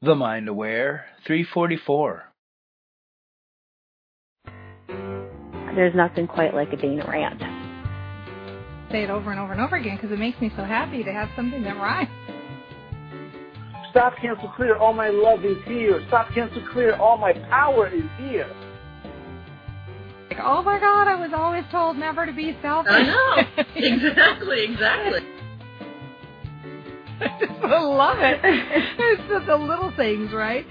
The Mind Aware 344. There's nothing quite like a Dana rant. Say it over and over and over again because it makes me so happy to have something that rhymes. Stop, cancel, clear. All my love is here. Stop, cancel, clear. All my power is here. Like, oh my God, I was always told never to be selfish. I know. exactly, exactly. I just love it. It's just the little things, right?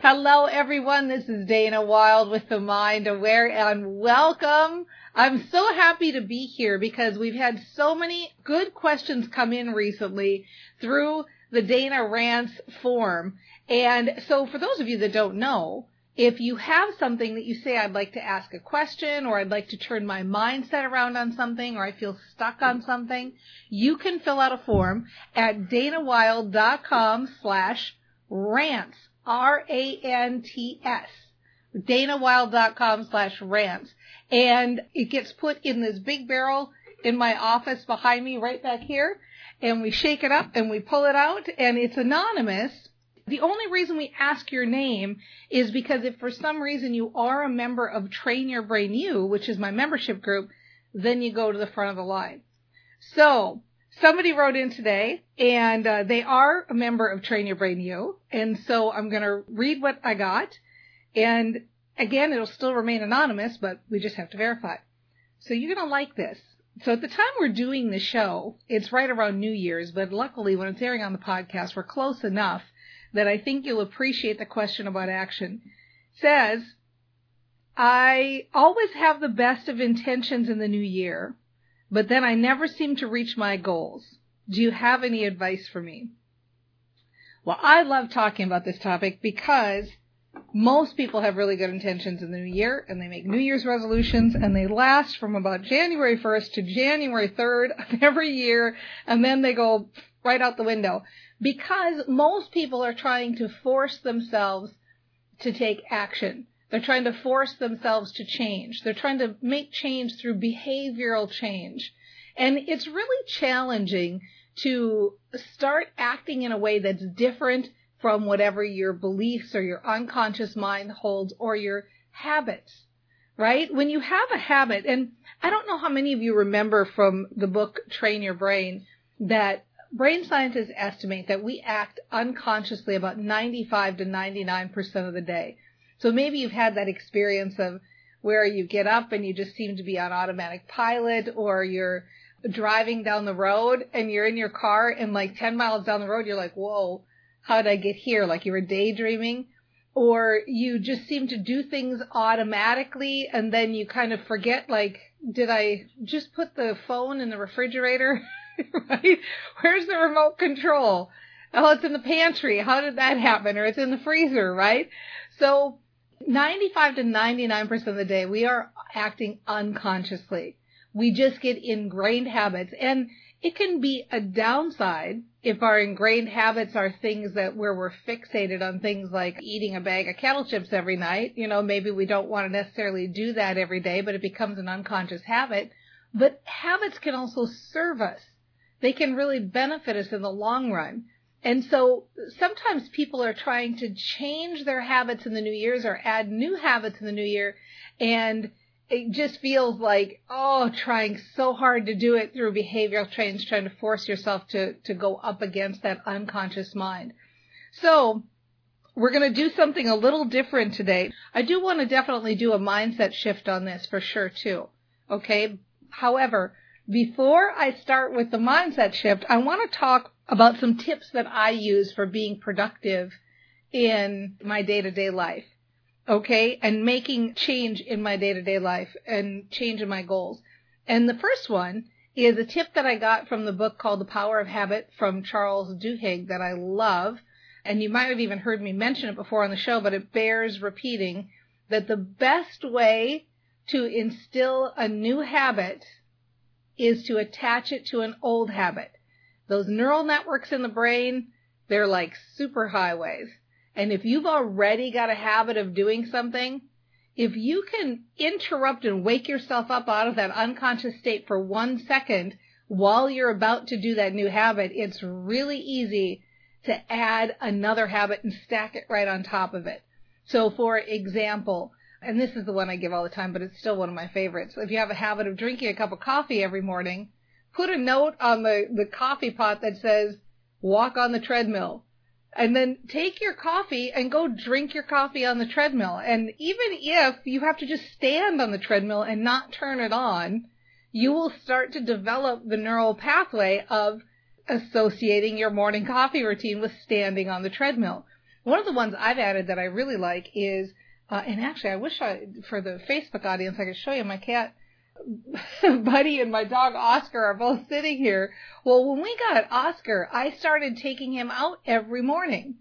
Hello, everyone. This is Dana Wilde with the Mind Aware, and welcome. I'm so happy to be here because we've had so many good questions come in recently through the Dana Rants form. And so, for those of you that don't know, if you have something that you say, I'd like to ask a question, or I'd like to turn my mindset around on something, or I feel stuck on something, you can fill out a form at danawilde.com slash rants, R-A-N-T-S, danawilde.com slash rants. And it gets put in this big barrel in my office behind me right back here, and we shake it up and we pull it out, and it's anonymous, the only reason we ask your name is because if for some reason you are a member of Train Your Brain U, which is my membership group, then you go to the front of the line. So, somebody wrote in today and uh, they are a member of Train Your Brain U. And so I'm going to read what I got. And again, it'll still remain anonymous, but we just have to verify. So you're going to like this. So at the time we're doing the show, it's right around New Year's, but luckily when it's airing on the podcast, we're close enough that I think you'll appreciate the question about action. says, I always have the best of intentions in the new year, but then I never seem to reach my goals. Do you have any advice for me? Well, I love talking about this topic because most people have really good intentions in the new year and they make New Year's resolutions and they last from about January 1st to January 3rd of every year and then they go right out the window because most people are trying to force themselves to take action. They're trying to force themselves to change. They're trying to make change through behavioral change. And it's really challenging to start acting in a way that's different from whatever your beliefs or your unconscious mind holds or your habits, right? When you have a habit, and I don't know how many of you remember from the book Train Your Brain that brain scientists estimate that we act unconsciously about 95 to 99% of the day. So maybe you've had that experience of where you get up and you just seem to be on automatic pilot or you're driving down the road and you're in your car and like 10 miles down the road you're like, whoa, how did I get here? Like you were daydreaming or you just seem to do things automatically and then you kind of forget like, did I just put the phone in the refrigerator? right? Where's the remote control? Oh, it's in the pantry. How did that happen? Or it's in the freezer, right? So 95 to 99% of the day, we are acting unconsciously. We just get ingrained habits and it can be a downside if our ingrained habits are things that where we're fixated on things like eating a bag of kettle chips every night. You know, maybe we don't want to necessarily do that every day, but it becomes an unconscious habit. But habits can also serve us they can really benefit us in the long run. And so sometimes people are trying to change their habits in the new year's or add new habits in the new year and it just feels like, oh, trying so hard to do it through behavioral change, trying to force yourself to, to go up against that unconscious mind. So we're going to do something a little different today. I do want to definitely do a mindset shift on this for sure too. Okay. However, before I start with the mindset shift, I want to talk about some tips that I use for being productive in my day to day life. Okay. And making change in my day to day life and change in my goals. And the first one is a tip that I got from the book called The Power of Habit from Charles Duhigg that I love. And you might have even heard me mention it before on the show, but it bears repeating that the best way to instill a new habit is to attach it to an old habit. Those neural networks in the brain, they're like super highways. And if you've already got a habit of doing something, if you can interrupt and wake yourself up out of that unconscious state for one second while you're about to do that new habit, it's really easy to add another habit and stack it right on top of it. So for example, and this is the one I give all the time, but it's still one of my favorites. If you have a habit of drinking a cup of coffee every morning, put a note on the, the coffee pot that says, walk on the treadmill. And then take your coffee and go drink your coffee on the treadmill. And even if you have to just stand on the treadmill and not turn it on, you will start to develop the neural pathway of associating your morning coffee routine with standing on the treadmill. One of the ones I've added that I really like is, uh, and actually I wish I, for the Facebook audience, I could show you my cat. Buddy and my dog Oscar are both sitting here. Well, when we got Oscar, I started taking him out every morning.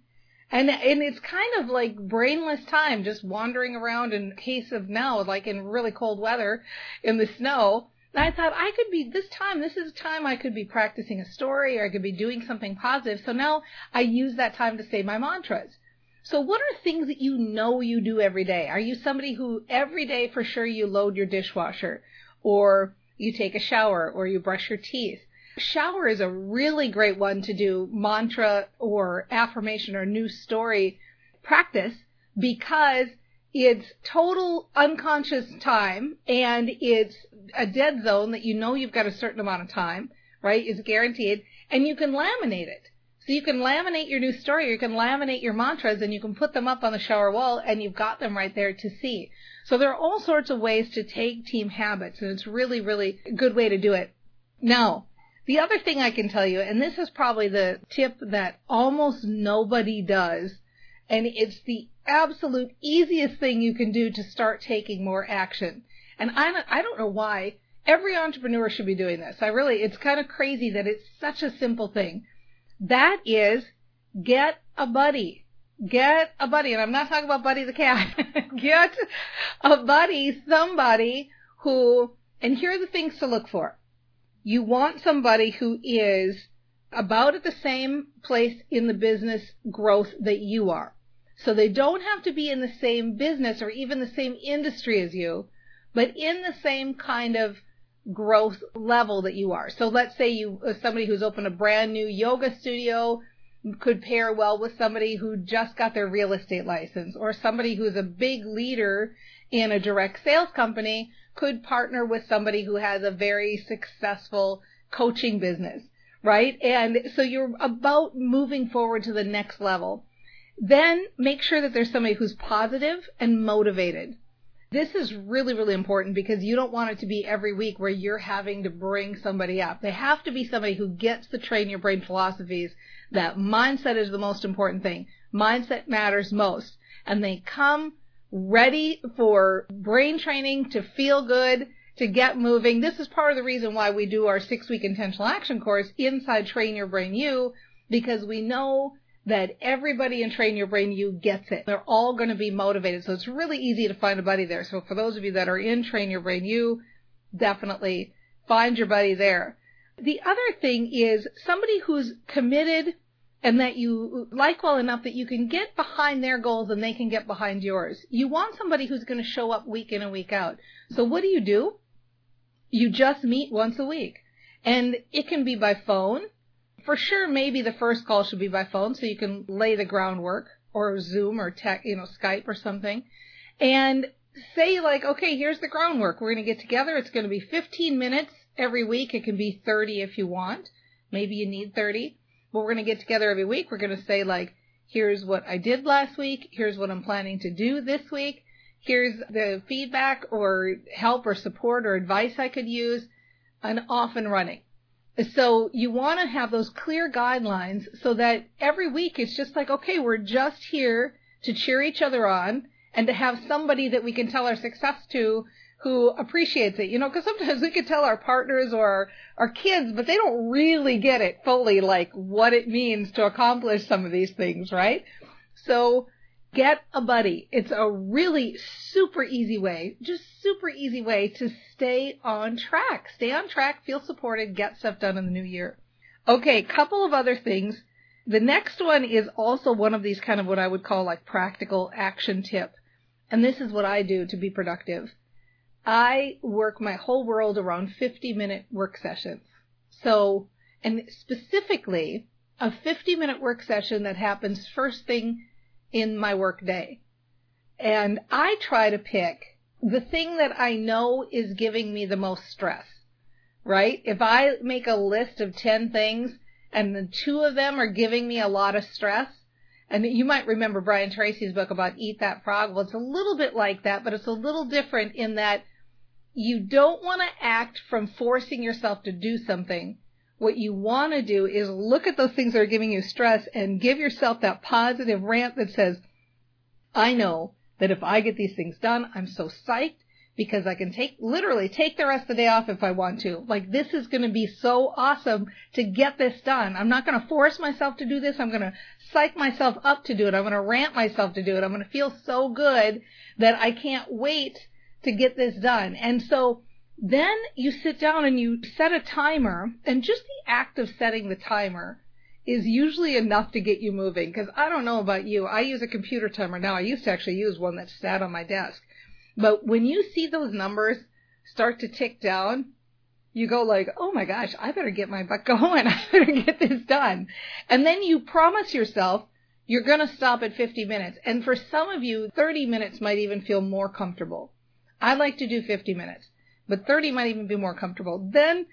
And and it's kind of like brainless time just wandering around in case of now, like in really cold weather in the snow. And I thought I could be this time, this is a time I could be practicing a story or I could be doing something positive. So now I use that time to say my mantras. So what are things that you know you do every day? Are you somebody who every day for sure you load your dishwasher or you take a shower or you brush your teeth? Shower is a really great one to do mantra or affirmation or new story practice because it's total unconscious time and it's a dead zone that you know you've got a certain amount of time, right? Is guaranteed and you can laminate it. So you can laminate your new story, you can laminate your mantras and you can put them up on the shower wall and you've got them right there to see. So there are all sorts of ways to take team habits and it's really, really a good way to do it. Now, the other thing I can tell you, and this is probably the tip that almost nobody does, and it's the absolute easiest thing you can do to start taking more action. And I don't, I don't know why every entrepreneur should be doing this. I really, it's kind of crazy that it's such a simple thing. That is get a buddy. Get a buddy. And I'm not talking about Buddy the cat. get a buddy, somebody who, and here are the things to look for. You want somebody who is about at the same place in the business growth that you are. So they don't have to be in the same business or even the same industry as you, but in the same kind of growth level that you are. So let's say you, uh, somebody who's opened a brand new yoga studio could pair well with somebody who just got their real estate license or somebody who's a big leader in a direct sales company could partner with somebody who has a very successful coaching business, right? And so you're about moving forward to the next level. Then make sure that there's somebody who's positive and motivated. This is really, really important because you don't want it to be every week where you're having to bring somebody up. They have to be somebody who gets the train your brain philosophies that mindset is the most important thing. Mindset matters most. And they come ready for brain training to feel good, to get moving. This is part of the reason why we do our six week intentional action course inside Train Your Brain U because we know that everybody in Train Your Brain U gets it. They're all going to be motivated. So it's really easy to find a buddy there. So for those of you that are in Train Your Brain U, definitely find your buddy there. The other thing is somebody who's committed and that you like well enough that you can get behind their goals and they can get behind yours. You want somebody who's going to show up week in and week out. So what do you do? You just meet once a week. And it can be by phone for sure, maybe the first call should be by phone so you can lay the groundwork or Zoom or tech, you know, Skype or something. And say like, okay, here's the groundwork. We're going to get together. It's going to be 15 minutes every week. It can be 30 if you want. Maybe you need 30. But we're going to get together every week. We're going to say like, here's what I did last week. Here's what I'm planning to do this week. Here's the feedback or help or support or advice I could use. And off and running. So you want to have those clear guidelines so that every week it's just like, okay, we're just here to cheer each other on and to have somebody that we can tell our success to who appreciates it. You know, because sometimes we could tell our partners or our, our kids, but they don't really get it fully, like what it means to accomplish some of these things, right? So Get a buddy. It's a really super easy way, just super easy way to stay on track. Stay on track, feel supported, get stuff done in the new year. Okay, couple of other things. The next one is also one of these kind of what I would call like practical action tip. And this is what I do to be productive. I work my whole world around 50 minute work sessions. So, and specifically, a 50 minute work session that happens first thing in my work day. And I try to pick the thing that I know is giving me the most stress, right? If I make a list of 10 things and the two of them are giving me a lot of stress, and you might remember Brian Tracy's book about Eat That Frog. Well, it's a little bit like that, but it's a little different in that you don't want to act from forcing yourself to do something. What you want to do is look at those things that are giving you stress and give yourself that positive rant that says, I know that if I get these things done, I'm so psyched because I can take, literally take the rest of the day off if I want to. Like this is going to be so awesome to get this done. I'm not going to force myself to do this. I'm going to psych myself up to do it. I'm going to rant myself to do it. I'm going to feel so good that I can't wait to get this done. And so then you sit down and you set a timer and just the act of setting the timer is usually enough to get you moving. Cause I don't know about you. I use a computer timer now. I used to actually use one that sat on my desk but when you see those numbers start to tick down, you go like, oh my gosh, I better get my butt going. I better get this done. And then you promise yourself you're going to stop at 50 minutes. And for some of you, 30 minutes might even feel more comfortable. I like to do 50 minutes, but 30 might even be more comfortable. Then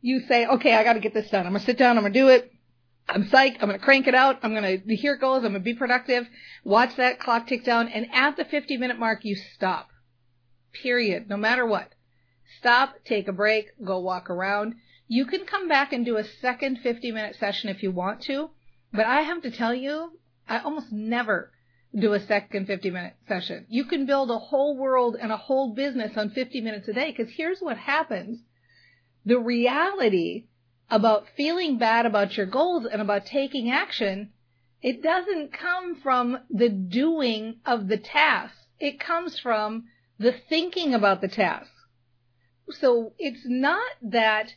you say, okay, I got to get this done. I'm to sit down. I'm to do it. I'm psyched. I'm going to crank it out. I'm going to, here it goes. I'm going to be productive. Watch that clock tick down. And at the 50 minute mark, you stop period, no matter what. Stop, take a break, go walk around. You can come back and do a second 50 minute session if you want to, but I have to tell you, I almost never do a second 50 minute session. You can build a whole world and a whole business on 50 minutes a day because here's what happens. The reality about feeling bad about your goals and about taking action, it doesn't come from the doing of the task. It comes from the thinking about the task. So it's not that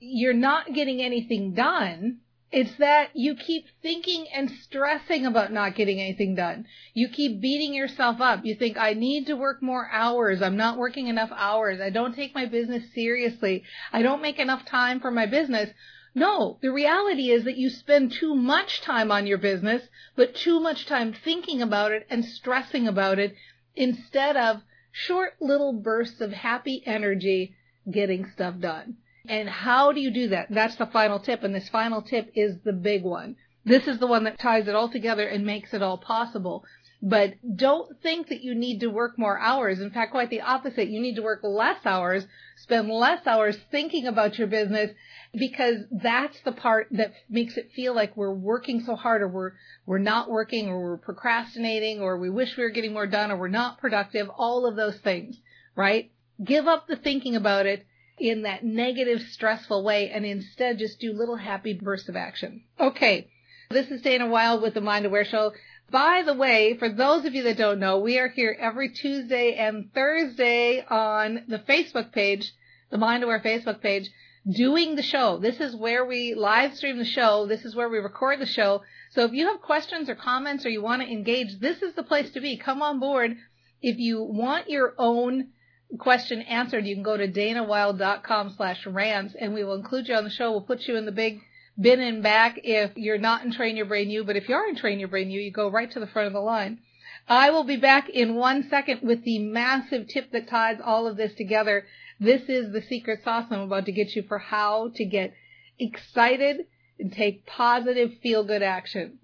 you're not getting anything done. It's that you keep thinking and stressing about not getting anything done. You keep beating yourself up. You think, I need to work more hours. I'm not working enough hours. I don't take my business seriously. I don't make enough time for my business. No, the reality is that you spend too much time on your business, but too much time thinking about it and stressing about it instead of short little bursts of happy energy getting stuff done. And how do you do that? That's the final tip. And this final tip is the big one. This is the one that ties it all together and makes it all possible. But don't think that you need to work more hours. In fact, quite the opposite. You need to work less hours, spend less hours thinking about your business because that's the part that makes it feel like we're working so hard or we're, we're not working or we're procrastinating or we wish we were getting more done or we're not productive, all of those things, right? Give up the thinking about it in that negative, stressful way and instead just do little happy bursts of action. Okay. This is Dana Wilde with the Mind Aware Show. By the way, for those of you that don't know, we are here every Tuesday and Thursday on the Facebook page, the Mind Aware Facebook page doing the show. This is where we live stream the show. This is where we record the show. So if you have questions or comments or you want to engage, this is the place to be. Come on board. If you want your own question answered, you can go to danawilde.com slash rants and we will include you on the show. We'll put you in the big bin and back if you're not in Train Your Brain U, but if you are in Train Your Brain U, you go right to the front of the line. I will be back in one second with the massive tip that ties all of this together. This is the secret sauce I'm about to get you for how to get excited and take positive feel good action.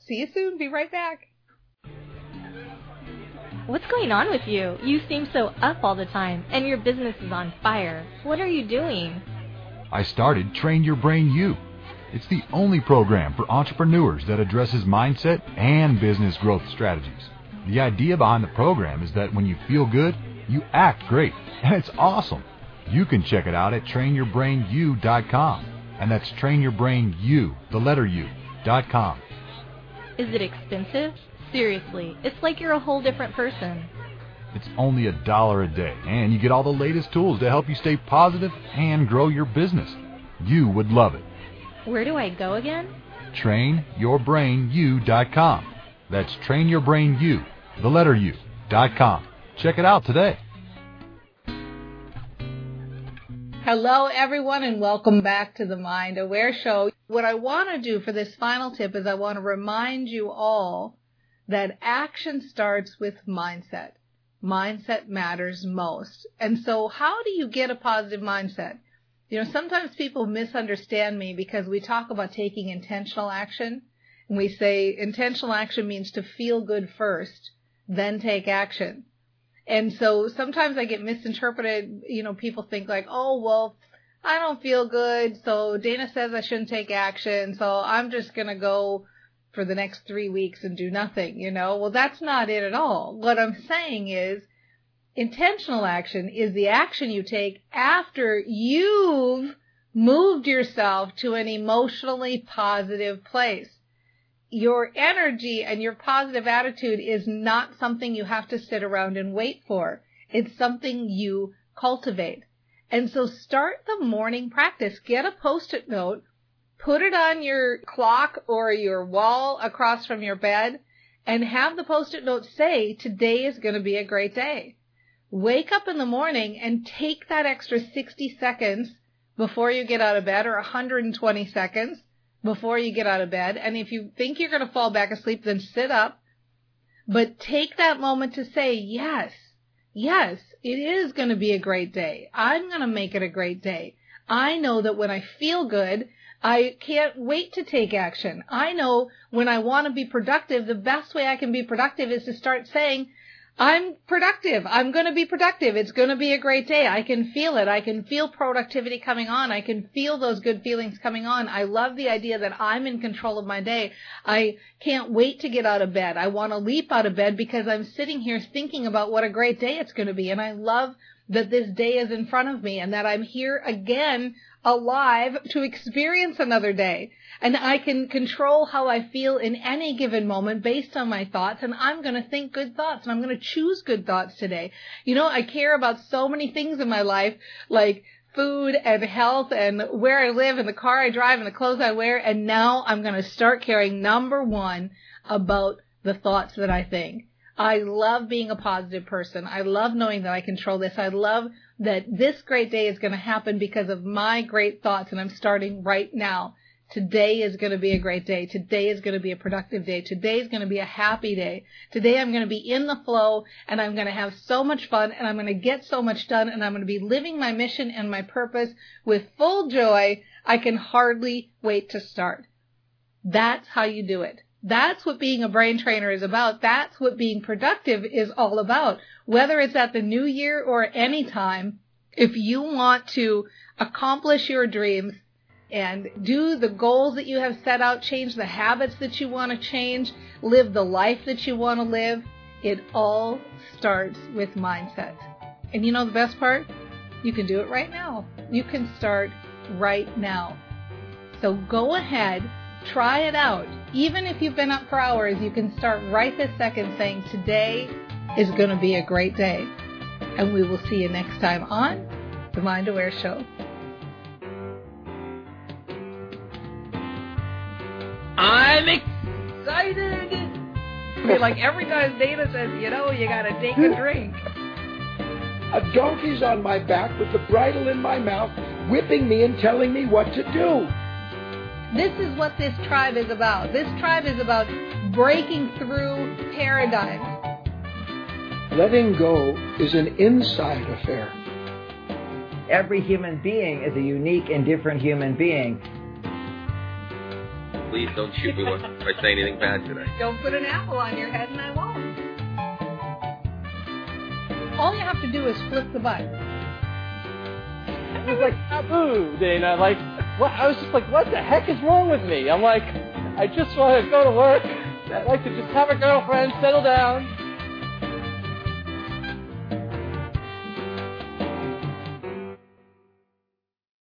See you soon. Be right back. What's going on with you? You seem so up all the time, and your business is on fire. What are you doing? I started Train Your Brain U. It's the only program for entrepreneurs that addresses mindset and business growth strategies. The idea behind the program is that when you feel good, you act great and it's awesome. You can check it out at trainyourbrainu.com. And that's trainyourbrainu, the letter U, dot com. Is it expensive? Seriously, it's like you're a whole different person. It's only a dollar a day, and you get all the latest tools to help you stay positive and grow your business. You would love it. Where do I go again? Trainyourbrainu.com. That's trainyourbrainu, the letter U, dot com. Check it out today. Hello, everyone, and welcome back to the Mind Aware Show. What I want to do for this final tip is I want to remind you all that action starts with mindset. Mindset matters most. And so, how do you get a positive mindset? You know, sometimes people misunderstand me because we talk about taking intentional action, and we say intentional action means to feel good first, then take action. And so sometimes I get misinterpreted. You know, people think like, oh, well, I don't feel good. So Dana says I shouldn't take action. So I'm just going to go for the next three weeks and do nothing, you know? Well, that's not it at all. What I'm saying is intentional action is the action you take after you've moved yourself to an emotionally positive place your energy and your positive attitude is not something you have to sit around and wait for. It's something you cultivate. And so start the morning practice. Get a post-it note, put it on your clock or your wall across from your bed, and have the post-it note say, today is going to be a great day. Wake up in the morning and take that extra 60 seconds before you get out of bed or 120 seconds before you get out of bed. And if you think you're going to fall back asleep, then sit up. But take that moment to say, yes, yes, it is going to be a great day. I'm going to make it a great day. I know that when I feel good, I can't wait to take action. I know when I want to be productive, the best way I can be productive is to start saying, I'm productive. I'm going to be productive. It's going to be a great day. I can feel it. I can feel productivity coming on. I can feel those good feelings coming on. I love the idea that I'm in control of my day. I can't wait to get out of bed. I want to leap out of bed because I'm sitting here thinking about what a great day it's going to be. And I love that this day is in front of me and that I'm here again alive to experience another day. And I can control how I feel in any given moment based on my thoughts. And I'm going to think good thoughts and I'm going to choose good thoughts today. You know, I care about so many things in my life, like food and health and where I live and the car I drive and the clothes I wear. And now I'm going to start caring number one about the thoughts that I think. I love being a positive person. I love knowing that I control this. I love that this great day is going to happen because of my great thoughts and I'm starting right now. Today is going to be a great day. Today is going to be a productive day. Today is going to be a happy day. Today I'm going to be in the flow and I'm going to have so much fun and I'm going to get so much done and I'm going to be living my mission and my purpose with full joy. I can hardly wait to start. That's how you do it. That's what being a brain trainer is about. That's what being productive is all about. Whether it's at the new year or any time, if you want to accomplish your dreams, and do the goals that you have set out, change the habits that you want to change, live the life that you want to live. It all starts with mindset. And you know the best part? You can do it right now. You can start right now. So go ahead, try it out. Even if you've been up for hours, you can start right this second saying, Today is going to be a great day. And we will see you next time on The Mind Aware Show. I'm excited. I mean, like every time Dana says, you know, you gotta take a drink. A donkey's on my back with the bridle in my mouth, whipping me and telling me what to do. This is what this tribe is about. This tribe is about breaking through paradigms. Letting go is an inside affair. Every human being is a unique and different human being. Please don't shoot me if I say anything bad today. Don't put an apple on your head and I won't. All you have to do is flip the button. It was like taboo, Dana. Like, what? I was just like, what the heck is wrong with me? I'm like, I just want to go to work. I'd like to just have a girlfriend, settle down.